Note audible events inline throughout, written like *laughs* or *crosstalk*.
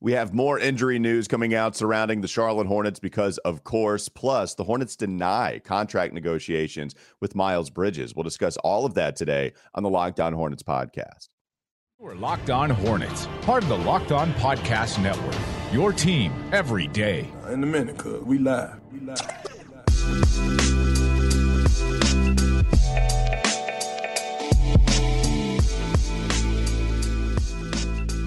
We have more injury news coming out surrounding the Charlotte Hornets because, of course, plus the Hornets deny contract negotiations with Miles Bridges. We'll discuss all of that today on the Locked On Hornets podcast. We're Locked On Hornets, part of the Locked On Podcast Network. Your team every day. In a minute, cuz we live. We live. We live.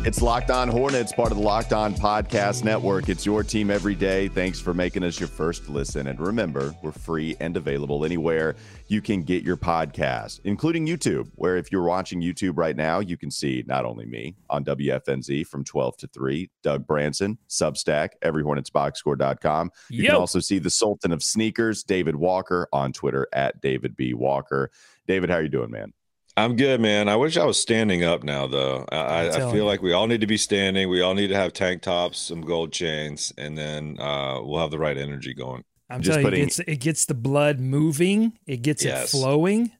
It's Locked On Hornets, part of the Locked On Podcast Network. It's your team every day. Thanks for making us your first listen. And remember, we're free and available anywhere you can get your podcast, including YouTube, where if you're watching YouTube right now, you can see not only me on WFNZ from 12 to 3, Doug Branson, Substack, everyhornetsboxscore.com. You Yo. can also see the Sultan of Sneakers, David Walker, on Twitter at David B. Walker. David, how are you doing, man? I'm good, man. I wish I was standing up now, though. I, I feel you. like we all need to be standing. We all need to have tank tops, some gold chains, and then uh, we'll have the right energy going. I'm Just telling putting, you, it gets, it gets the blood moving. It gets yes. it flowing.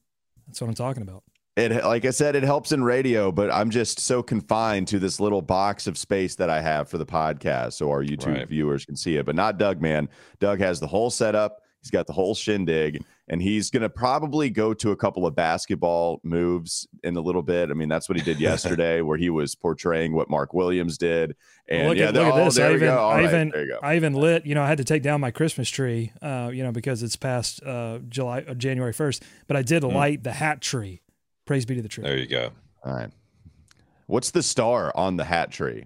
That's what I'm talking about. It, like I said, it helps in radio, but I'm just so confined to this little box of space that I have for the podcast, so our YouTube right. viewers can see it. But not Doug, man. Doug has the whole setup. He's got the whole shindig, and he's going to probably go to a couple of basketball moves in a little bit. I mean, that's what he did *laughs* yesterday, where he was portraying what Mark Williams did. And look yeah, at, look at this. I even, I, even I even lit. You know, I had to take down my Christmas tree. Uh, you know, because it's past uh, July, uh, January first. But I did mm. light the hat tree. Praise be to the tree. There you go. All right. What's the star on the hat tree?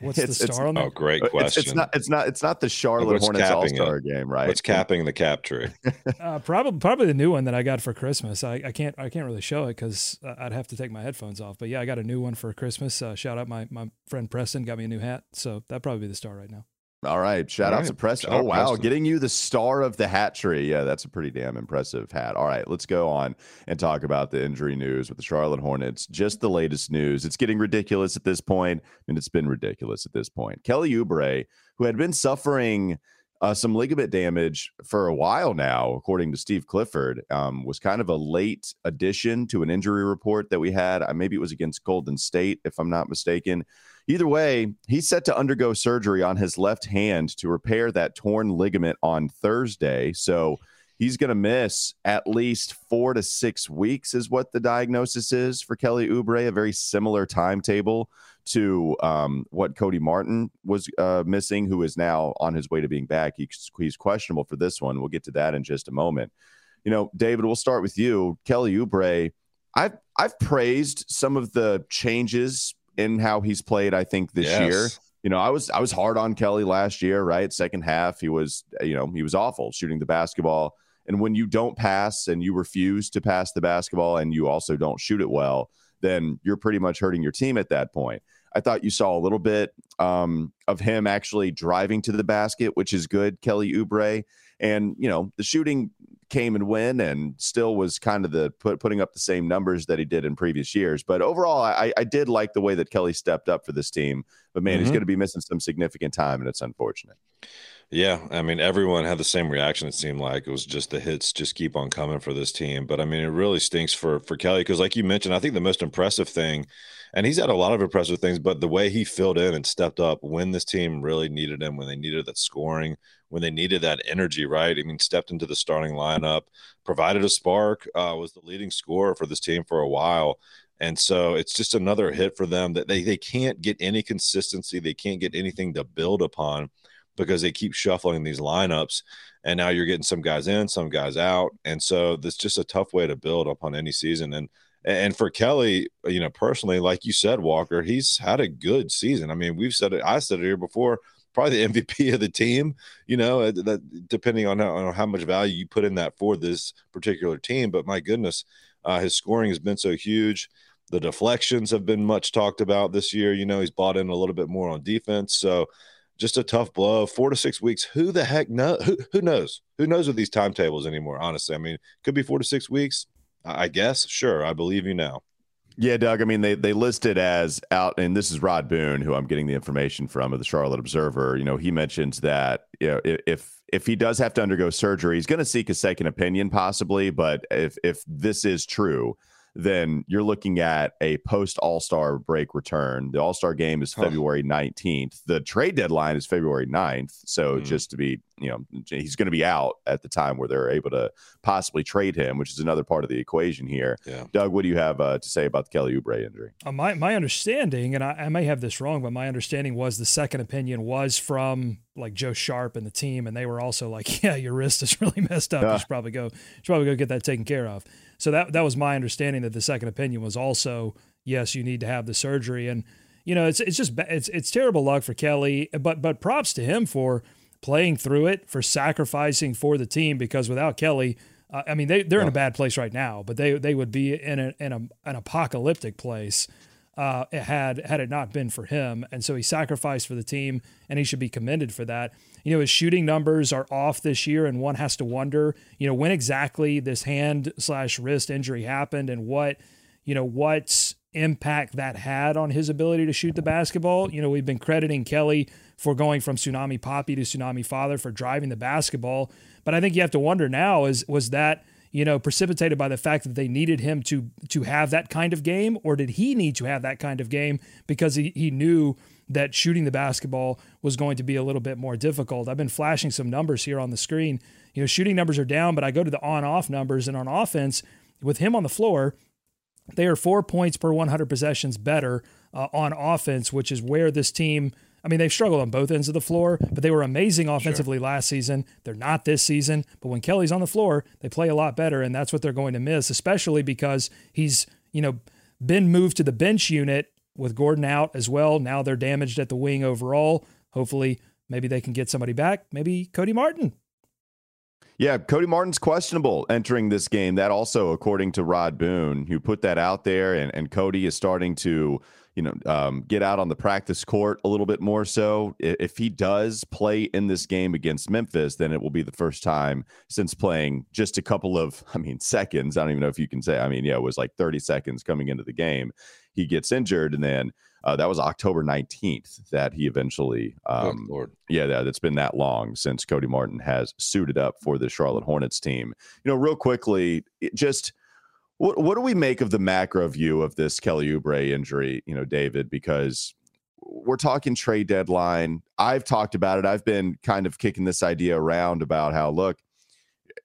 What's it's, the star on Oh, great question. It's, it's, not. It's not. It's not the Charlotte Hornets All Star game, right? What's capping the cap tree? *laughs* uh, probably, probably the new one that I got for Christmas. I, I can't. I can't really show it because I'd have to take my headphones off. But yeah, I got a new one for Christmas. Uh, shout out my my friend Preston got me a new hat, so that'd probably be the star right now. All right. Shout All out right. to Preston. Shout oh, wow. Preston. Getting you the star of the hat tree. Yeah, that's a pretty damn impressive hat. All right. Let's go on and talk about the injury news with the Charlotte Hornets. Just the latest news. It's getting ridiculous at this point, and it's been ridiculous at this point. Kelly Oubre, who had been suffering uh, some ligament damage for a while now, according to Steve Clifford, um, was kind of a late addition to an injury report that we had. Uh, maybe it was against Golden State, if I'm not mistaken. Either way, he's set to undergo surgery on his left hand to repair that torn ligament on Thursday. So he's going to miss at least four to six weeks, is what the diagnosis is for Kelly Oubre, a very similar timetable to um, what Cody Martin was uh, missing, who is now on his way to being back. He's, he's questionable for this one. We'll get to that in just a moment. You know, David, we'll start with you. Kelly Oubre, I've I've praised some of the changes in how he's played. I think this yes. year. You know, I was I was hard on Kelly last year, right? Second half, he was you know he was awful shooting the basketball. And when you don't pass and you refuse to pass the basketball and you also don't shoot it well, then you're pretty much hurting your team at that point. I thought you saw a little bit um, of him actually driving to the basket, which is good, Kelly Oubre. And, you know, the shooting came and went and still was kind of the put, putting up the same numbers that he did in previous years. But overall, I, I did like the way that Kelly stepped up for this team. But man, mm-hmm. he's going to be missing some significant time, and it's unfortunate. Yeah, I mean, everyone had the same reaction. It seemed like it was just the hits just keep on coming for this team. But I mean, it really stinks for for Kelly because, like you mentioned, I think the most impressive thing, and he's had a lot of impressive things, but the way he filled in and stepped up when this team really needed him, when they needed that scoring, when they needed that energy, right? I mean, stepped into the starting lineup, provided a spark, uh, was the leading scorer for this team for a while. And so it's just another hit for them that they, they can't get any consistency. They can't get anything to build upon because they keep shuffling these lineups and now you're getting some guys in some guys out and so that's just a tough way to build upon any season and and for kelly you know personally like you said walker he's had a good season i mean we've said it i said it here before probably the *laughs* mvp of the team you know uh, that depending on how, on how much value you put in that for this particular team but my goodness uh, his scoring has been so huge the deflections have been much talked about this year you know he's bought in a little bit more on defense so just a tough blow. Four to six weeks. Who the heck know? Who, who knows? Who knows with these timetables anymore? Honestly, I mean, could be four to six weeks. I guess. Sure, I believe you now. Yeah, Doug. I mean, they they listed as out, and this is Rod Boone, who I'm getting the information from of the Charlotte Observer. You know, he mentions that you know if if he does have to undergo surgery, he's going to seek a second opinion, possibly. But if if this is true, then you're looking at a post All Star break return. The All Star game is February 19th. The trade deadline is February 9th. So mm. just to be, you know, he's going to be out at the time where they're able to possibly trade him, which is another part of the equation here. Yeah. Doug, what do you have uh, to say about the Kelly Oubre injury? Uh, my, my understanding, and I, I may have this wrong, but my understanding was the second opinion was from like Joe Sharpe and the team, and they were also like, *laughs* "Yeah, your wrist is really *laughs* messed up. Uh. You should probably go, should probably go get that taken care of." So that that was my understanding that the second opinion was also yes, you need to have the surgery, and you know it's it's just it's it's terrible luck for Kelly, but but props to him for playing through it, for sacrificing for the team because without Kelly. Uh, I mean, they, they're yeah. in a bad place right now, but they, they would be in, a, in a, an apocalyptic place uh, it had had it not been for him. And so he sacrificed for the team, and he should be commended for that you know, his shooting numbers are off this year, and one has to wonder, you know, when exactly this hand slash wrist injury happened and what, you know, what impact that had on his ability to shoot the basketball. You know, we've been crediting Kelly for going from tsunami Papi to tsunami father for driving the basketball. But I think you have to wonder now is was that you know precipitated by the fact that they needed him to to have that kind of game or did he need to have that kind of game because he, he knew that shooting the basketball was going to be a little bit more difficult. I've been flashing some numbers here on the screen. You know, shooting numbers are down, but I go to the on off numbers, and on offense, with him on the floor, they are four points per 100 possessions better uh, on offense, which is where this team. I mean, they've struggled on both ends of the floor, but they were amazing offensively sure. last season. They're not this season, but when Kelly's on the floor, they play a lot better, and that's what they're going to miss, especially because he's, you know, been moved to the bench unit with Gordon out as well. Now they're damaged at the wing overall. Hopefully, maybe they can get somebody back. Maybe Cody Martin. Yeah, Cody Martin's questionable entering this game. That also, according to Rod Boone, who put that out there, and, and Cody is starting to, you know, um, get out on the practice court a little bit more. So, if he does play in this game against Memphis, then it will be the first time since playing just a couple of, *laughs* I mean, seconds. I don't even know if you can say. I mean, yeah, it was like 30 seconds coming into the game he gets injured, and then uh, that was October 19th that he eventually, um, oh, yeah, that, it's been that long since Cody Martin has suited up for the Charlotte Hornets team. You know, real quickly, just what what do we make of the macro view of this Kelly Oubre injury? You know, David, because we're talking trade deadline. I've talked about it. I've been kind of kicking this idea around about how look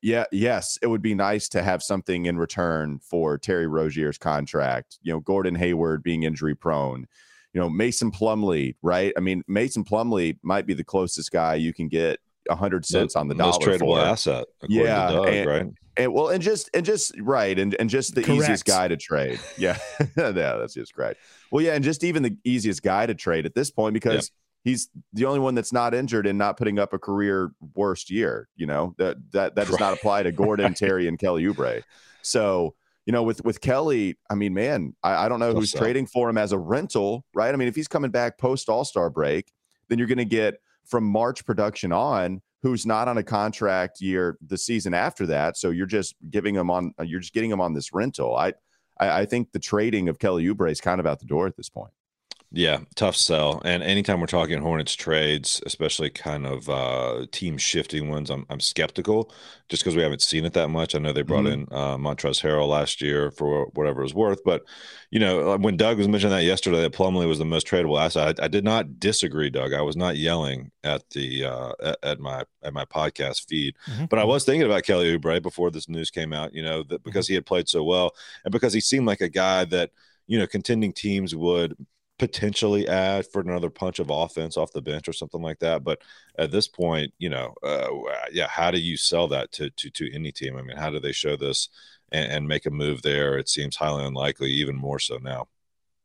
yeah, yes, it would be nice to have something in return for Terry Rozier's contract. You know, Gordon Hayward being injury prone. You know, Mason Plumlee, right? I mean, Mason Plumlee might be the closest guy you can get a hundred cents on the dollar. most tradable for. asset. Yeah, Doug, and, right? And well, and just and just right, and and just the Correct. easiest guy to trade. *laughs* Yeah, *laughs* yeah, that's just great. Well, yeah, and just even the easiest guy to trade at this point because he's the only one that's not injured and not putting up a career worst year. You know that that that does not apply to Gordon, *laughs* Terry, and Kelly Oubre. So you know with with Kelly, I mean, man, I, I don't know who's trading for him as a rental, right? I mean, if he's coming back post All Star break, then you're going to get from March production on who's not on a contract year the season after that. So you're just giving him on you're just getting him on this rental. I I, I think the trading of Kelly Oubre is kind of out the door at this point. Yeah, tough sell. And anytime we're talking Hornets trades, especially kind of uh, team shifting ones, I'm, I'm skeptical just because we haven't seen it that much. I know they brought mm-hmm. in uh, Montrezl Harrell last year for whatever it was worth. But, you know, uh, when Doug was mentioning that yesterday, that Plumlee was the most tradable asset, I, I did not disagree, Doug. I was not yelling at the uh, at, at, my at my podcast feed. Mm-hmm. But I was thinking about Kelly Oubre before this news came out, you know, that mm-hmm. because he had played so well and because he seemed like a guy that, you know, contending teams would – potentially add for another punch of offense off the bench or something like that. But at this point, you know, uh, yeah, how do you sell that to to to any team? I mean, how do they show this and, and make a move there? It seems highly unlikely, even more so now.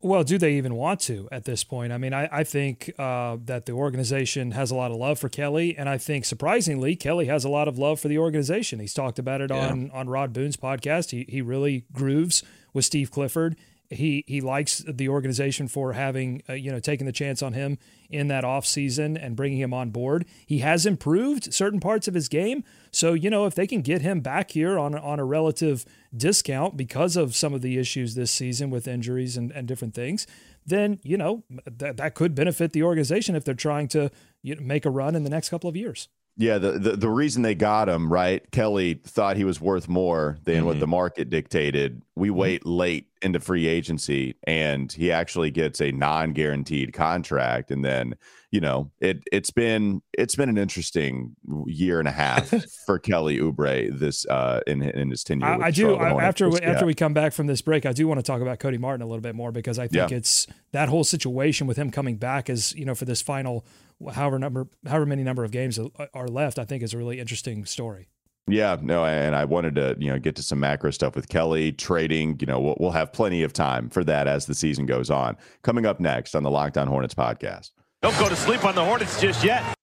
Well, do they even want to at this point? I mean, I, I think uh, that the organization has a lot of love for Kelly, and I think surprisingly, Kelly has a lot of love for the organization. He's talked about it yeah. on on Rod Boone's podcast. He he really grooves with Steve Clifford he he likes the organization for having uh, you know taking the chance on him in that off season and bringing him on board. He has improved certain parts of his game, so you know if they can get him back here on on a relative discount because of some of the issues this season with injuries and, and different things, then you know that that could benefit the organization if they're trying to you know, make a run in the next couple of years. Yeah, the, the, the reason they got him, right? Kelly thought he was worth more than mm-hmm. what the market dictated. We mm-hmm. wait late into free agency and he actually gets a non-guaranteed contract and then you know it it's been it's been an interesting year and a half *laughs* for Kelly Oubre this uh in in his tenure. I, I do I, after we, after we come back from this break, I do want to talk about Cody Martin a little bit more because I think yeah. it's that whole situation with him coming back as you know for this final however number however many number of games are left. I think is a really interesting story. Yeah, no, and I wanted to, you know, get to some macro stuff with Kelly trading. You know, we'll, we'll have plenty of time for that as the season goes on. Coming up next on the Locked On Hornets podcast. Don't go to sleep on the Hornets just yet.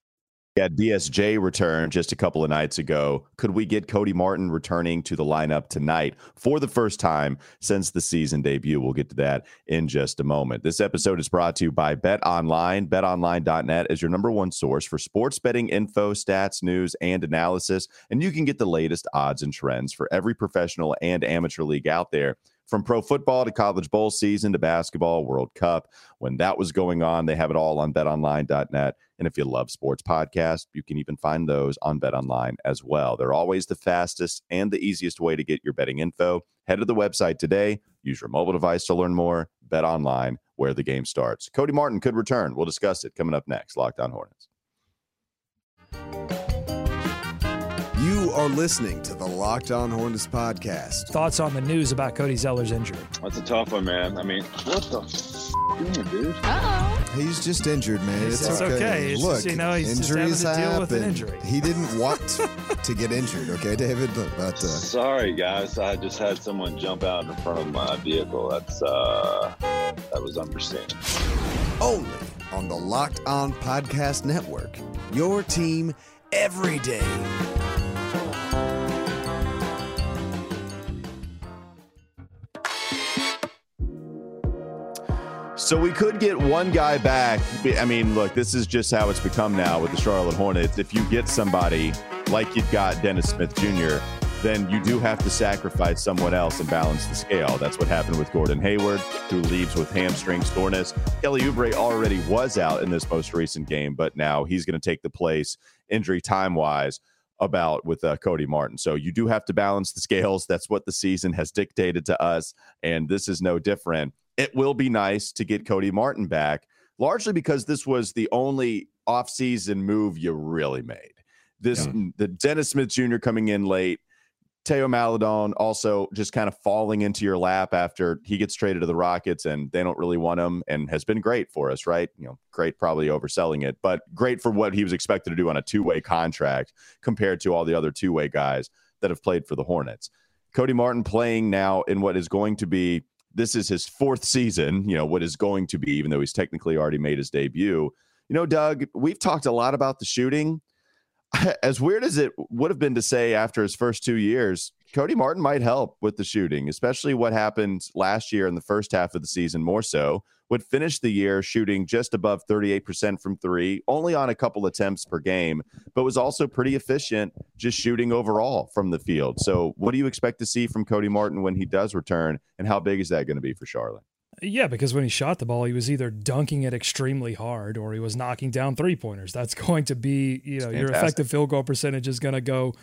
Yeah, DSJ returned just a couple of nights ago. Could we get Cody Martin returning to the lineup tonight for the first time since the season debut? We'll get to that in just a moment. This episode is brought to you by Bet Online. BetOnline.net is your number one source for sports betting info, stats, news, and analysis. And you can get the latest odds and trends for every professional and amateur league out there from pro football to college bowl season to basketball, World Cup. When that was going on, they have it all on betonline.net. And if you love sports podcasts, you can even find those on BetOnline as well. They're always the fastest and the easiest way to get your betting info. Head to the website today. Use your mobile device to learn more. BetOnline, where the game starts. Cody Martin could return. We'll discuss it coming up next. Locked On Hornets. You are listening to the Locked On Hornets podcast. Thoughts on the news about Cody Zeller's injury? That's a tough one, man. I mean, what the f- dude? Uh-oh. He's just injured, man. It's, it's okay. okay. It's Look, just, you know, he's injuries just happen. with an injury. He didn't want *laughs* to get injured, okay, David? But uh... sorry, guys. I just had someone jump out in front of my vehicle. That's uh, that was unforeseen. Only on the Locked On Podcast Network. Your team every day. So we could get one guy back. I mean, look, this is just how it's become now with the Charlotte Hornets. If you get somebody like you've got Dennis Smith Jr., then you do have to sacrifice someone else and balance the scale. That's what happened with Gordon Hayward, who leaves with hamstring soreness. Kelly Oubre already was out in this most recent game, but now he's going to take the place injury time wise about with uh, Cody Martin. So you do have to balance the scales. That's what the season has dictated to us, and this is no different it will be nice to get Cody Martin back, largely because this was the only offseason move you really made. This yeah. the Dennis Smith Jr. coming in late, Theo Maledon also just kind of falling into your lap after he gets traded to the Rockets and they don't really want him and has been great for us, right? You know, great, probably overselling it, but great for what he was expected to do on a two way contract compared to all the other two way guys that have played for the Hornets. Cody Martin playing now in what is going to be this is his fourth season, you know, what is going to be, even though he's technically already made his debut. You know, Doug, we've talked a lot about the shooting. *laughs* As weird as it would have been to say after his first two years, Cody Martin might help with the shooting, especially what happened last year in the first half of the season, more so. Would finish the year shooting just above 38% from three, only on a couple attempts per game, but was also pretty efficient just shooting overall from the field. So, what do you expect to see from Cody Martin when he does return, and how big is that going to be for Charlotte? Yeah, because when he shot the ball, he was either dunking it extremely hard or he was knocking down three pointers. That's *laughs* going to be, you know, your effective field goal percentage is going to go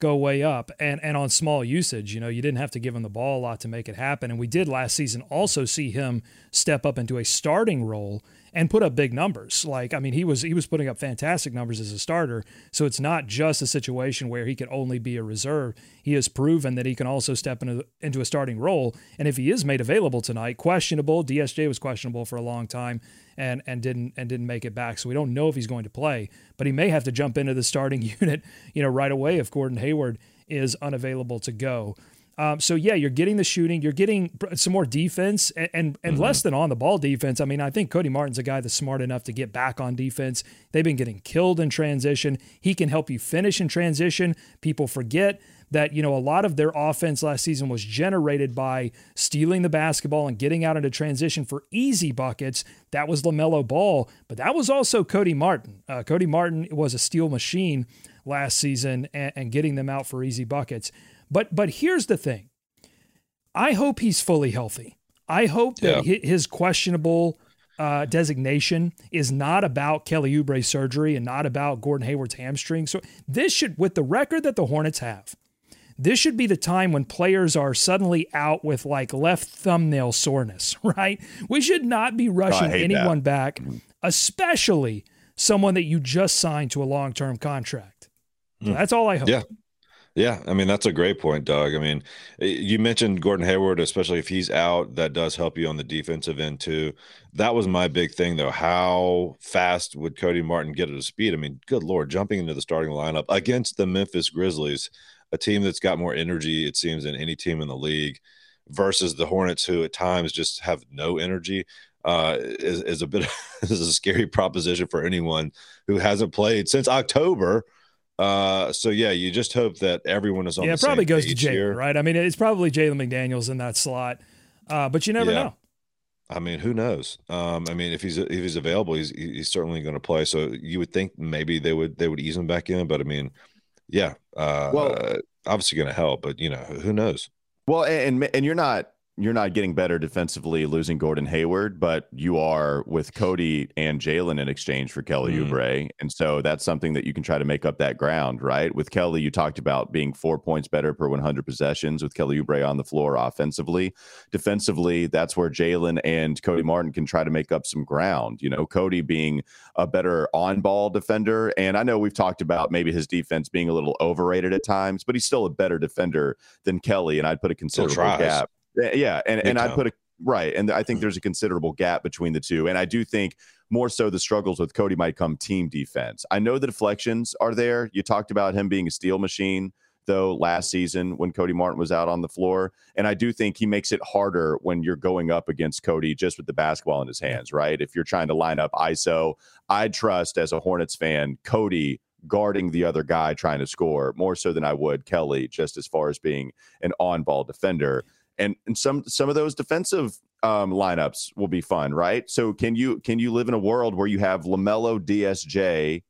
go way up. And and on small usage you know you didn't have to give him the ball a lot to make it happen. And we did last season also see him step up into a starting role and put up big numbers like i mean he was he was putting up fantastic numbers as a starter so it's not just a situation where he can only be a reserve he has proven that he can also step into into a starting role and if he is made available tonight questionable dsj was questionable for a long time and and didn't and didn't make it back. So we don't know if he's going to play, but he may have to jump into the starting *laughs* unit, you know, right away if Gordon Hayward is unavailable to go. Um, so yeah, you're getting the shooting, you're getting some more defense, and and, and mm-hmm. less than on the ball defense. I mean, I think Cody Martin's a guy that's smart enough to get back on defense. They've been getting killed in transition. He can help you finish in transition. People forget that you know a lot of their offense last season was generated by stealing the basketball and getting out into transition for easy buckets. That was LaMelo Ball, but that was also Cody Martin. Uh, Cody Martin was a steal machine last season and, and getting them out for easy buckets. But but here's the thing. I hope he's fully healthy. I hope that yeah. his questionable uh, designation is not about Kelly Oubre's surgery and not about Gordon Hayward's hamstring. So this should, with the record that the Hornets have, this should be the time when players are suddenly out with like left thumbnail soreness, *laughs* right? We should not be rushing anyone that. back, especially someone that you just signed to a long term contract. So mm. that's all I hope. Yeah. Yeah, I mean that's a great point, Doug. I mean, you mentioned Gordon Hayward, especially if he's out, that does help you on the defensive end too. That was my big thing, though. How fast would Cody Martin get a speed? I mean, good lord, jumping into the starting lineup against the Memphis Grizzlies, a team that's got more energy, it seems, than any team in the league, versus the Hornets, who at times just have no energy. Uh, is, is a bit *laughs* is a scary proposition for anyone who hasn't played since October uh, so yeah, you just hope that everyone is on. Yeah, it probably goes to Jalen, right? I mean, it's probably Jalen McDaniels in that slot, uh, but you never yeah. know. I mean, who knows? Um, I mean, if he's if he's available, he's he's certainly going to play. So you would think maybe they would they would ease him back in, but I mean, yeah, uh, well, obviously going to help, but you know, who knows? Well, and and you're not you're not getting better defensively losing Gordon Hayward, but you are with Cody and Jalen in exchange for Kelly mm. Oubre. And so that's something that you can try to make up that ground, right? With Kelly, you talked about being four points better per 100 possessions with Kelly Oubre on the floor offensively. Defensively, that's where Jalen and Cody Martin can try to make up some ground. You know, Cody being a better on ball defender. And I know we've talked about maybe his defense being a little overrated at times, but he's still a better defender than Kelly. And I'd put a considerable gap yeah, and and I put a right, and I think mm. there's a considerable gap between the two, and I do think more so the struggles with Cody might come team defense. I know the deflections are there. You talked about him being a steal machine though last season when Cody Martin was out on the floor. And I do think he makes it harder when you're going up against Cody just with the basketball in his hands, right? If you're trying to line up ISO, I trust as a Hornets fan, Cody guarding the other guy trying to score more so than I would Kelly, just as far as being an on ball defender and and some some of those defensive um, lineups will be fun, right? So can you can you live in a world where you have Lamelo, DSJ,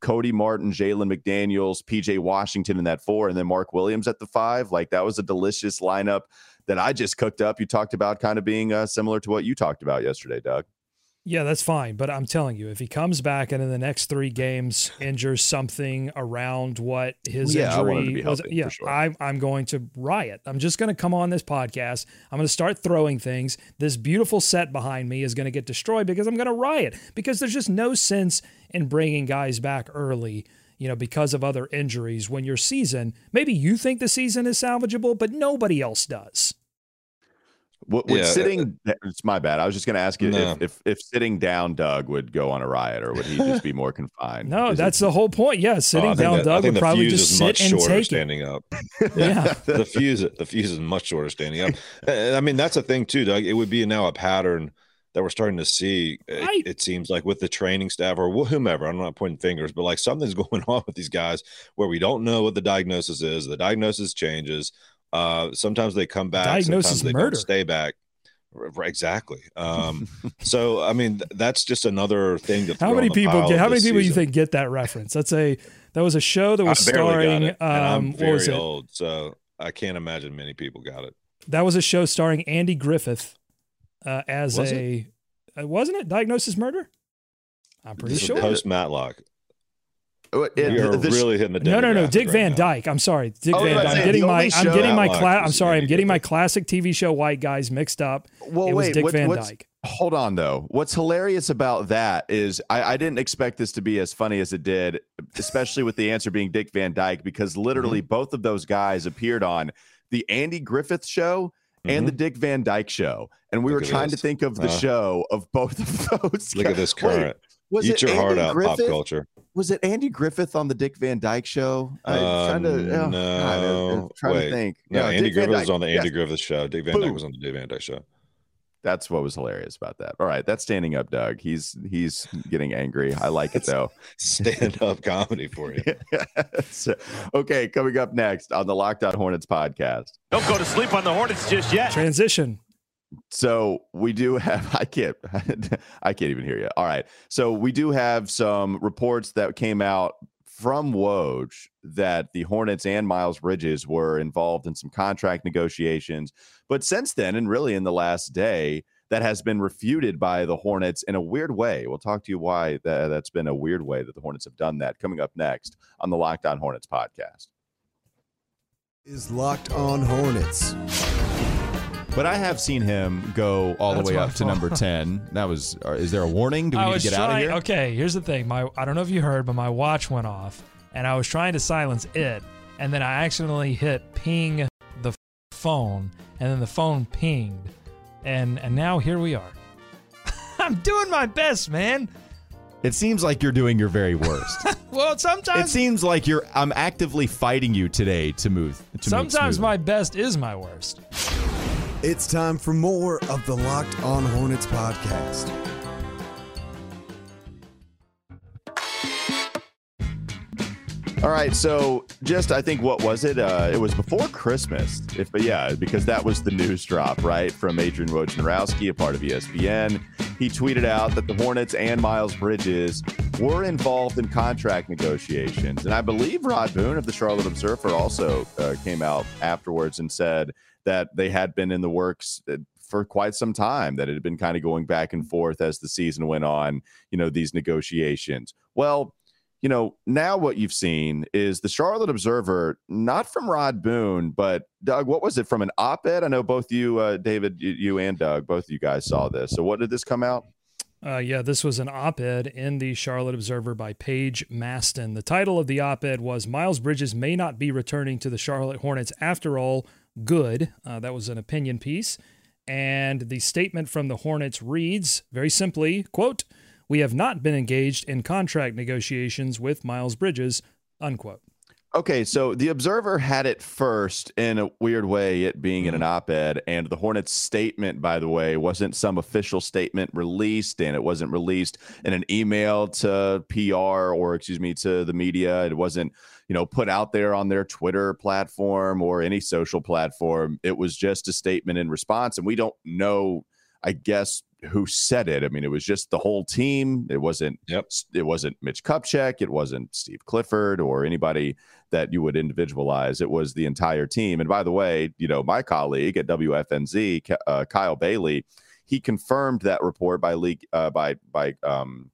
Cody Martin, Jalen McDaniels, PJ Washington in that four, and then Mark Williams at the five? Like that was a delicious lineup that I just cooked up. You talked about kind of being uh, similar to what you talked about yesterday, Doug. Yeah, that's fine. But I'm telling you, if he comes back and in the next three games injures something around what his yeah, injury was, yeah, sure. I, I'm going to riot. I'm just going to come on this podcast. I'm going to start throwing things. This beautiful set behind me is going to get destroyed because I'm going to riot because there's just no sense in bringing guys back early you know, because of other injuries when your season, maybe you think the season is salvageable, but nobody else does. Would, would yeah, uh, sitting? Uh, it's my bad. I was just going to ask you no. if, if, if sitting down, Doug would go on a riot, or would he just be more confined? no, Is that's it, the whole point. Yeah, oh, sitting oh, down, that, Doug would probably just sit and take standing it. up. *laughs* yeah, the fuse the fuse is much shorter standing up. I mean, that's a thing too, Doug. It would be now a pattern that we're starting to see. Uh, it, it, seems like with the training staff or whomever. I'm not pointing fingers, but like something's *laughs* going on with these guys where we don't know what the diagnosis is. The diagnosis changes. Uh, sometimes they come back. Diagnosis sometimes they murder. Stay back. Exactly. Um, *laughs* so I mean, that's just another thing that. How many people get? How many people season. you think get that reference? That's a that was a show that was starring. Um, I'm very old, so I can't imagine many people got it. That was a show starring Andy Griffith uh, as was a. It? Uh, wasn't it Diagnosis Murder? I'm pretty this sure. Post Matlock. It, You're the, really hitting the no, no, no. Dick right Van Dyke. I'm sorry, Dick oh, Van Dyke. I'm getting my, I'm getting my class. I'm sorry, I'm getting my classic TV show White Guys mixed up. Well, it wait, Dick what, Van Dyke. Hold on though. What's hilarious about that is I, I, didn't expect this to be as funny as it did, especially with the answer being Dick Van Dyke, because literally mm-hmm. both of those guys appeared on the Andy Griffith show and mm-hmm. the Dick Van Dyke show, and we Look were trying this. to think of the uh, show of both of *laughs* those. Look guys. at this current. Wait, was Eat your Andy heart out, Griffith? pop culture was it Andy Griffith on the Dick Van Dyke show? I'm uh, trying to oh, no, God, I'm trying Wait, to think. No, Andy Dick Griffith was on the Andy yes. Griffith show. Dick Van Boom. Dyke was on the Dick Van Dyke show. That's what was hilarious about that. All right, that's standing up, Doug. He's he's getting angry. I like it *laughs* though. Stand *laughs* up comedy for you. so, okay, coming up next on the Locked On Hornets podcast. Don't go to sleep on the Hornets just yet. Transition. So we do have *laughs* I can't *laughs* I can't even hear you. All right. So we do have some reports that came out from Woj that the Hornets and Miles Bridges were involved in some contract negotiations. But since then, and really in the last day, that has been refuted by the Hornets in a weird way. We'll talk to you why that, that's been a weird way that the Hornets have done that. Coming up next on the Locked On Hornets podcast. Is Locked On Hornets. But I have seen him go all That's the way my up to fault. number 10. That was, uh, is there a warning? Do we I need was to get out of trying- here? Okay, here's the thing. My I don't know if you heard, but my watch went off, and I was trying to silence it, and then I accidentally hit ping the phone, and then the phone pinged, and and now here we are. *laughs* I'm doing my best, man. It seems like you're doing your very worst. *laughs* Well, sometimes it sometimes seems like you're, I'm actively fighting you today to move. To move sometimes smoothly. my best is my worst. It's time for more of the Locked On Hornets podcast. All right, so just I think what was it? Uh, it was before Christmas, if but yeah, because that was the news drop, right, from Adrian Wojnarowski, a part of ESPN. He tweeted out that the Hornets and Miles Bridges were involved in contract negotiations, and I believe Rod Boone of the Charlotte Observer also uh, came out afterwards and said that they had been in the works uh, for quite some time, that it had been kind of going back and forth as the season went on. You know, these negotiations. Well you know, now what you've seen is the Charlotte Observer, not from Rod Boone, but Doug, what was it from an op ed? I know both you, uh, David, you, and Doug, both of you guys saw this. So, what did this come out? Uh, yeah, this was an op ed in the Charlotte Observer by Paige Masten. The title of the op ed was Miles Bridges May Not Be Returning to the Charlotte Hornets After All. Good. Uh, that was an opinion piece. And the statement from the Hornets reads very simply quote, We have not been engaged in contract negotiations with Miles Bridges, unquote. Okay, so the Observer had it first in a weird way, it being in an op ed. And the Hornets statement, by the way, wasn't some official statement released, and it wasn't released in an email to PR or, excuse me, to the media. It wasn't, you know, put out there on their Twitter platform or any social platform. It was just a statement in response. And we don't know, I guess, who said it. I mean, it was just the whole team. It wasn't. Yep. It wasn't Mitch Kupchak. It wasn't Steve Clifford or anybody that you would individualize. It was the entire team. And by the way, you know, my colleague at WFNZ, uh, Kyle Bailey, he confirmed that report by league uh, by by um,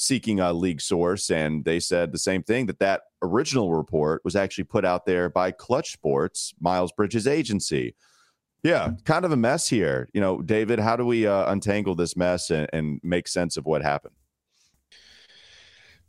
seeking a league source, and they said the same thing that that original report was actually put out there by Clutch Sports, Miles Bridges agency. Yeah, kind of a mess here. You know, David, how do we uh, untangle this mess and, and make sense of what happened?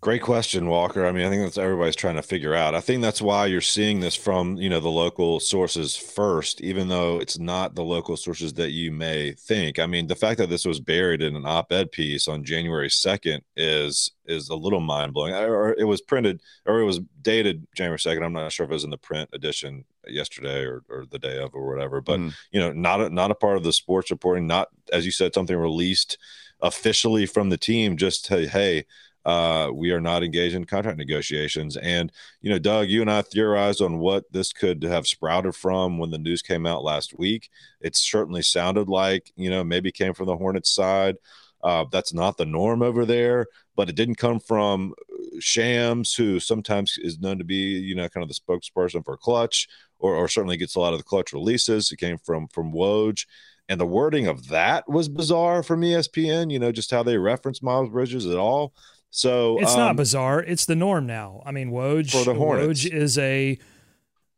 Great question, Walker. I mean, I think that's everybody's trying to figure out. I think that's why you're seeing this from, you know, the local sources first, even though it's not the local sources that you may think. I mean, the fact that this was buried in an op-ed piece on January 2nd is is a little mind-blowing. Or it was printed or it was dated January 2nd. I'm not sure if it was in the print edition yesterday or, or the day of or whatever, but Mhm. you know, not a, not a part of the sports reporting, not as you said something released officially from the team just hey, hey uh, we are not engaged in contract negotiations. And, you know, Doug, you and I theorized on what this could have sprouted from when the news came out last week. It certainly sounded like, you know, maybe came from the Hornets side. Uh, that's not the norm over there, but it didn't come from Shams, who sometimes is known to be, you know, kind of the spokesperson for Clutch, or, or certainly gets a lot of the Clutch releases. It came from from Woj, and the wording of that was bizarre from ESPN. You know, just how they reference Miles Bridges at all. So It's not um, bizarre. It's the norm now. I mean, Woj, For the Hornets. Woj is a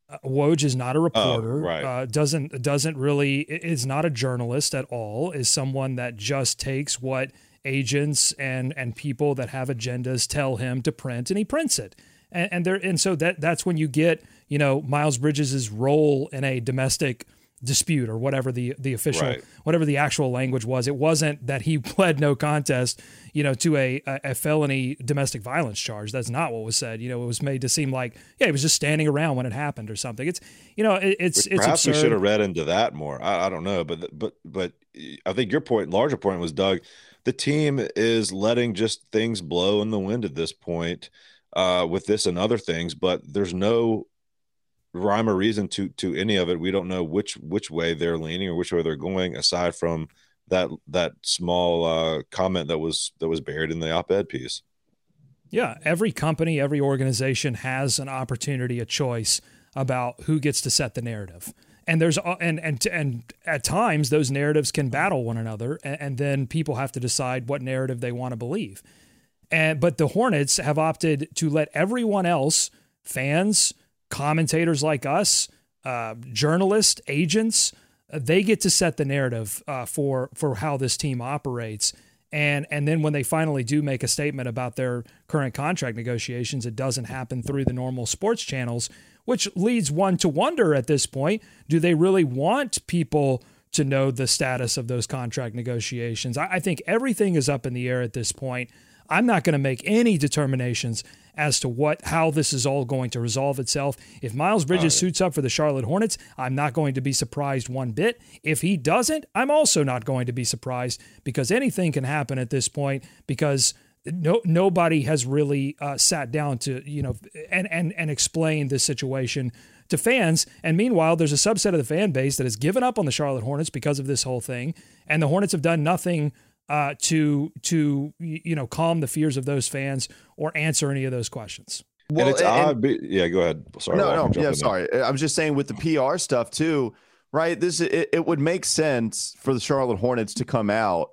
uh, Woj is not a reporter. right. Uh, doesn't doesn't really is not a journalist at all. Is someone that just takes what agents and and people that have agendas tell him to print, and he prints it. And, and there and so that that's when you get you know Miles Bridges' role in a domestic dispute or whatever the the official Right. whatever the actual language was. It wasn't that he *laughs* pled no contest, you know, to a, a a felony domestic violence charge. That's not what was said. You know, it was made to seem like yeah, he was just standing around when it happened or something. It's you know, it, it's Which it's perhaps we should have read into that more. I, I don't know, but but but I think your point, larger point, was Doug. The team is letting just things blow in the wind at this point uh, with this and other things, but there's no rhyme or reason to to any of it. We don't know which which way they're leaning or which way they're going, aside from that that small uh, comment that was that was buried in the op-ed piece. Yeah, every company, every organization has an opportunity, a choice about who gets to set the narrative. and there's and and and at times those narratives can battle one another and, and then people have to decide what narrative they want to believe and but the hornets have opted to let everyone else fans commentators like us uh, journalists agents uh, they get to set the narrative uh, for for how this team operates and and then when they finally do make a statement about their current contract negotiations it doesn't happen through the normal sports channels which leads one to wonder at this point do they really want people to know the status of those contract negotiations? I, I think everything is up in the air at this point. I'm not going to make any determinations as to what how this is all going to resolve itself. If Miles Bridges suits up for the Charlotte Hornets, I'm not going to be surprised one bit. If he doesn't, I'm also not going to be surprised because anything can happen at this point because no nobody has really uh, sat down to you know and and and explain this situation to fans. And meanwhile, there's a subset of the fan base that has given up on the Charlotte Hornets because of this whole thing, and the Hornets have done nothing uh, to to you know calm the fears of those fans or answer any of those questions. Well, and it's and, odd. yeah, go ahead. Sorry. No, no. Yeah, sorry. I was just saying with the PR stuff too. Right. This it, it would make sense for the Charlotte Hornets to come out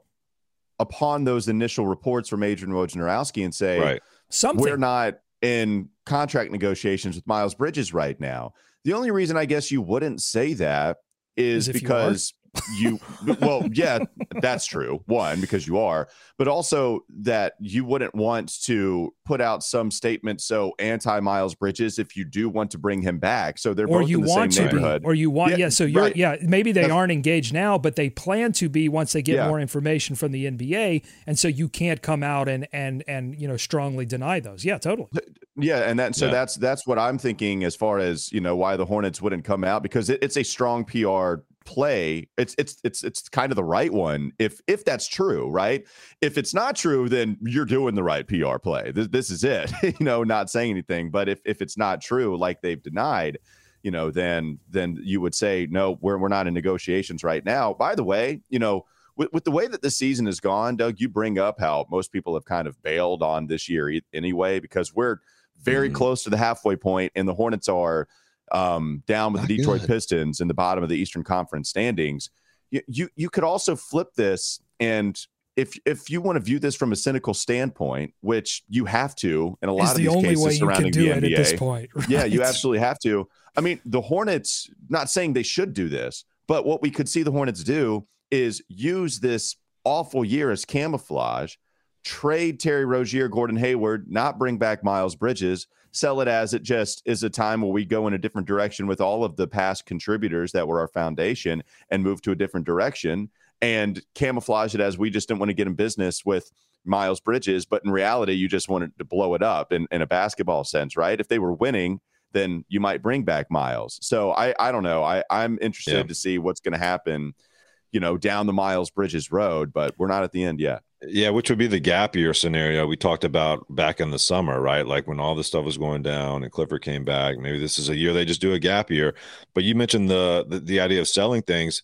upon those initial reports from Adrian Wojnarowski and say, right. Something. we're not in contract negotiations with Miles Bridges right now. The only reason I guess you wouldn't say that is, is because you well yeah that's true one because you are but also that you wouldn't want to put out some statement so anti miles bridges if you do want to bring him back so they're or both you in the want same to neighborhood be, or you want yeah, yeah so you're right. yeah maybe they that's, aren't engaged now but they plan to be once they get yeah. more information from the nba and so you can't come out and and and you know strongly deny those yeah totally yeah and that so yeah. that's that's what i'm thinking as far as you know why the hornets wouldn't come out because it, it's a strong pr play it's it's it's it's kind of the right one if if that's true right? If it's not true then you're doing the right pr play. This, this is it *laughs* you know not saying anything. But if if it's not true like they've denied you know then then you would say no we're, we're not in negotiations right now. By the way you know with, with the way that the season has gone doug you bring up how most people have kind of bailed on this year anyway because we're very mm-hmm. close to the halfway point and the hornets are um, down with Not the Detroit good. Pistons in the bottom of the Eastern Conference standings. You, you you could also flip this, and if if you want to view this from a cynical standpoint, which you have to in a lot of the these cases surrounding you can do the NBA, at this point, right? *laughs* yeah, you absolutely have to. I mean, the Hornets. Not saying they should do this, but what we could see the Hornets do is use this awful year as camouflage, trade Terry Rozier, Gordon Hayward, not bring back Miles Bridges, sell it as it just is a time where we go in a different direction with all of the past contributors that were our foundation and move to a different direction and camouflage it as we just didn't want to get in business with Miles Bridges, but in reality, you just wanted to blow it up in, in a basketball sense, right? If they were winning, then you might bring back Miles. So I, I don't know. I, I'm interested yeah. to see what's going to happen, you know, down the Miles Bridges road, but we're not at the end yet. Yeah, which would be the gap year scenario we talked about back in the summer, right? Like when all this stuff was going down and Clifford came back. Maybe this is a year they just do a gap year. But you mentioned the the, the idea of selling things.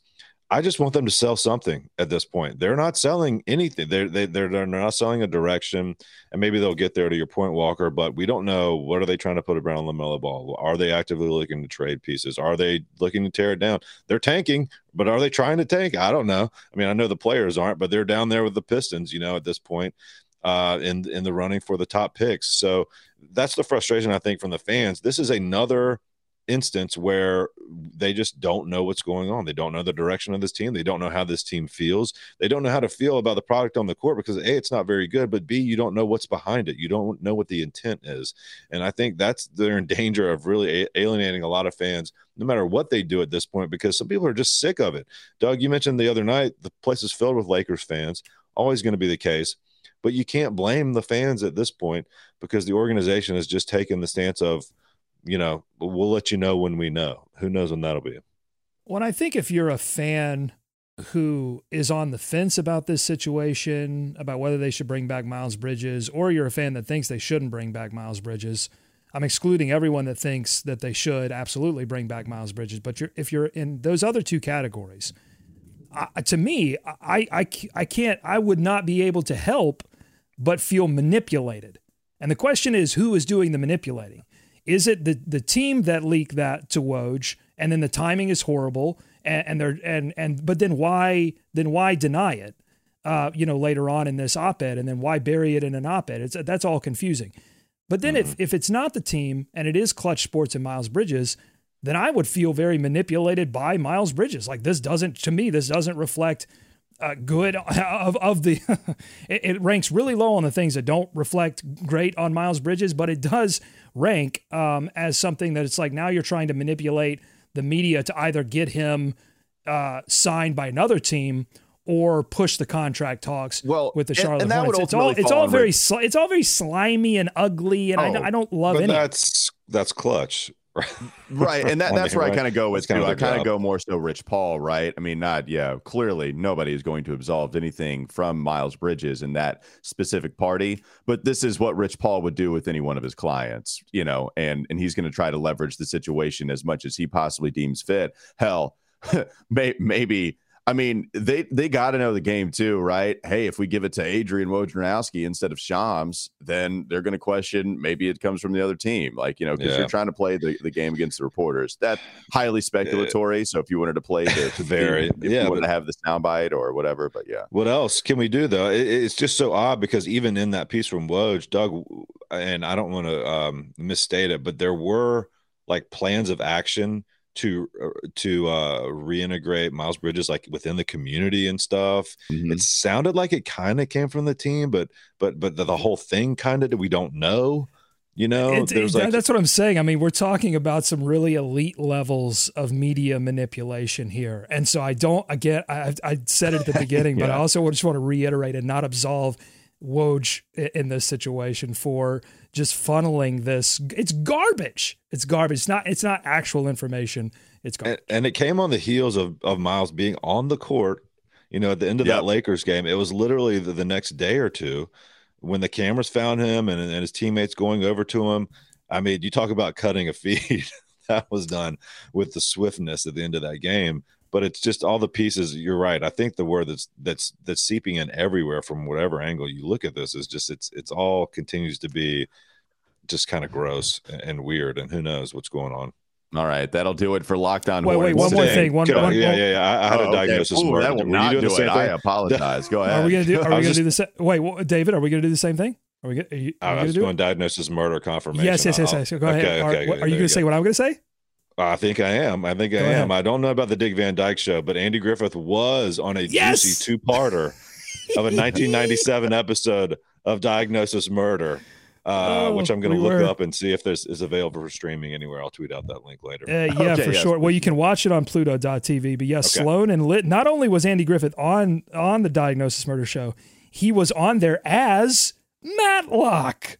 I just want them to sell something at this point. They're not selling anything. They're they, they're they're not selling a direction, and maybe they'll get there to your point, Walker. But we don't know what are they trying to put around LaMelo Ball. Are they actively looking to trade pieces? Are they looking to tear it down? They're tanking, but are they trying to tank? I don't know. I mean, I know the players aren't, but they're down there with the Pistons. You know, at this point, uh, in in the running for the top picks. So that's the frustration I think from the fans. This is another instance where they just don't know what's going on. They don't know the direction of this team. They don't know how this team feels. They don't know how to feel about the product on the court because A, it's not very good, but B, you don't know what's behind it. You don't know what the intent is. And I think that's they're in danger of really alienating a lot of fans, no matter what they do at this point, because some people are just sick of it. Doug, you mentioned the other night the place is filled with Lakers fans, always going to be the case. But you can't blame the fans at this point because the organization has just taken the stance of, you know, we'll let you know when we know. Who knows when that'll be? Well, I think if you're a fan who is on the fence about this situation, about whether they should bring back Miles Bridges, or you're a fan that thinks they shouldn't bring back Miles Bridges, I'm excluding everyone that thinks that they should absolutely bring back Miles Bridges. But you're, if you're in those other two categories, uh, to me, I, I, I can't, I would not be able to help but feel manipulated. And the question is, who is doing the manipulating? Is it the, the team that leaked that to Woj and then the timing is horrible, and, and they're and and but then why then why deny it? Uh, you know, later on in this op-ed, and then why bury it in an op-ed? It's that's all confusing. But then mm-hmm. if if it's not the team and it is Clutch Sports and Miles Bridges, then I would feel very manipulated by Miles Bridges. Like this doesn't to me, this doesn't reflect uh, good *laughs* of of the. *laughs* it, it, ranks really low on the things that don't reflect great on Miles Bridges, but it does rank um, as something that it's like now you're trying to manipulate the media to either get him uh, signed by another team or push the contract talks well, with the Charlotte and, and Hornets. It's all it's all very sli- it's all very slimy and ugly, and oh, I, I, don't love it. That's that's clutch. *laughs* right, and that, that's where I kind of go with too. I kind of go more so Rich Paul, right? I mean, not yeah. Clearly, nobody is going to absolve anything from Miles Bridges in that specific party, but this is what Rich Paul would do with any one of his clients, you know, and and he's going to try to leverage the situation as much as he possibly deems fit. Hell, *laughs* may, maybe I mean, they they got to know the game too, right? Hey, if we give it to Adrian Wojnarowski instead of Shams, then they're going to question maybe it comes from the other team, like you know, because yeah. you're trying to play the, the game against the reporters. That highly speculatory. So if you wanted to play the very, if yeah, you wanted to have the soundbite or whatever, but yeah. What else can we do though? It, it's just so odd because even in that piece from Woj, Doug, and I don't want to um, misstate it, but there were like plans of action to uh, to uh, reintegrate Miles Bridges like within the community and stuff. Mm-hmm. It sounded like it kind of came from the team, but but but the, the whole thing kind of we don't know. You know, it's, it's, like, that's what I'm saying. I mean, we're talking about some really elite levels of media manipulation here, and so I don't. Again, I, I said it at the *laughs* beginning, yeah. but I also just want to reiterate and not absolve Woj in this situation for just funneling this. It's garbage. It's garbage. It's not. It's not actual information. It's garbage. And, and it came on the heels of of Miles being on the court. You know, at the end of yep. that Lakers game, it was literally the, the, next day or two when the cameras found him and, and his teammates going over to him. I mean, you talk about cutting a *laughs* feed. that was done with the swiftness at the end of that game but it's just all the pieces you're right i think the word that's that's that's seeping in everywhere from whatever angle you look at this is just it's it's all continues to be just kind of gross and weird, and who knows what's going on. All right, that'll do it for Locked On. Wait, wait, one more thing. One, one, yeah, yeah, yeah. I, I had oh, a diagnosis. Okay. Ooh, that will not do it. I apologize. Go *laughs* ahead. Are we gonna do? Are we gonna just, do the same? Wait, well, David, are we gonna do the same thing? Are we? Are you, are I was going diagnosis, murder, confirmation. Yes, yes, yes. yes. Go ahead. Okay, are, okay, are you gonna say what I'm gonna say? I think I am. I think I Go am. Ahead. I don't know about the Dick Van Dyke show, but Andy Griffith was on a yes! juicy *laughs* two-parter of a 1997 *laughs* episode of Diagnosis Murder uh, oh, which I'm going to we look were. up and see if this is available for streaming anywhere. I'll tweet out that link later. Uh, *laughs* yeah, okay, for yes. sure. Well, you can watch it on Pluto.tv. But yes, okay. Sloan and Lit. Not only was Andy Griffith on on the Diagnosis Murder Show, he was on there as Matlock.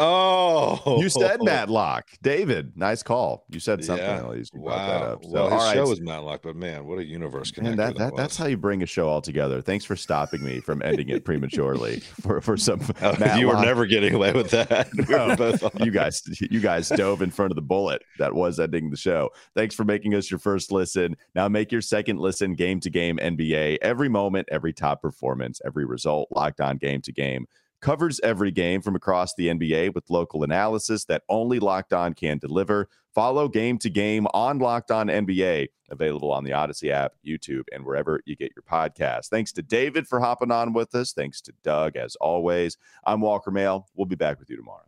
Oh, you said *laughs* Matlock, David. Nice call. You said something yeah. at least. wow. So, well, his right. show is Matlock, but man, what a universe! And that, that, that that's how you bring a show all together. Thanks for stopping me from ending it prematurely *laughs* for for some. *laughs* Oh, you were never getting away with that. no, you guys, you guys dove in front of the bullet that was ending the show. Thanks for making us your first listen. Now make your second listen. Game to game NBA. Every moment, every top performance, every result. Locked on game to game covers every game from across the NBA with local analysis that only Locked On can deliver. Follow game to game on Locked On NBA, available on the Odyssey app, YouTube, and wherever you get your podcast. Thanks to David for hopping on with us. Thanks to Doug, as always. I'm Walker Mail. We'll be back with you tomorrow.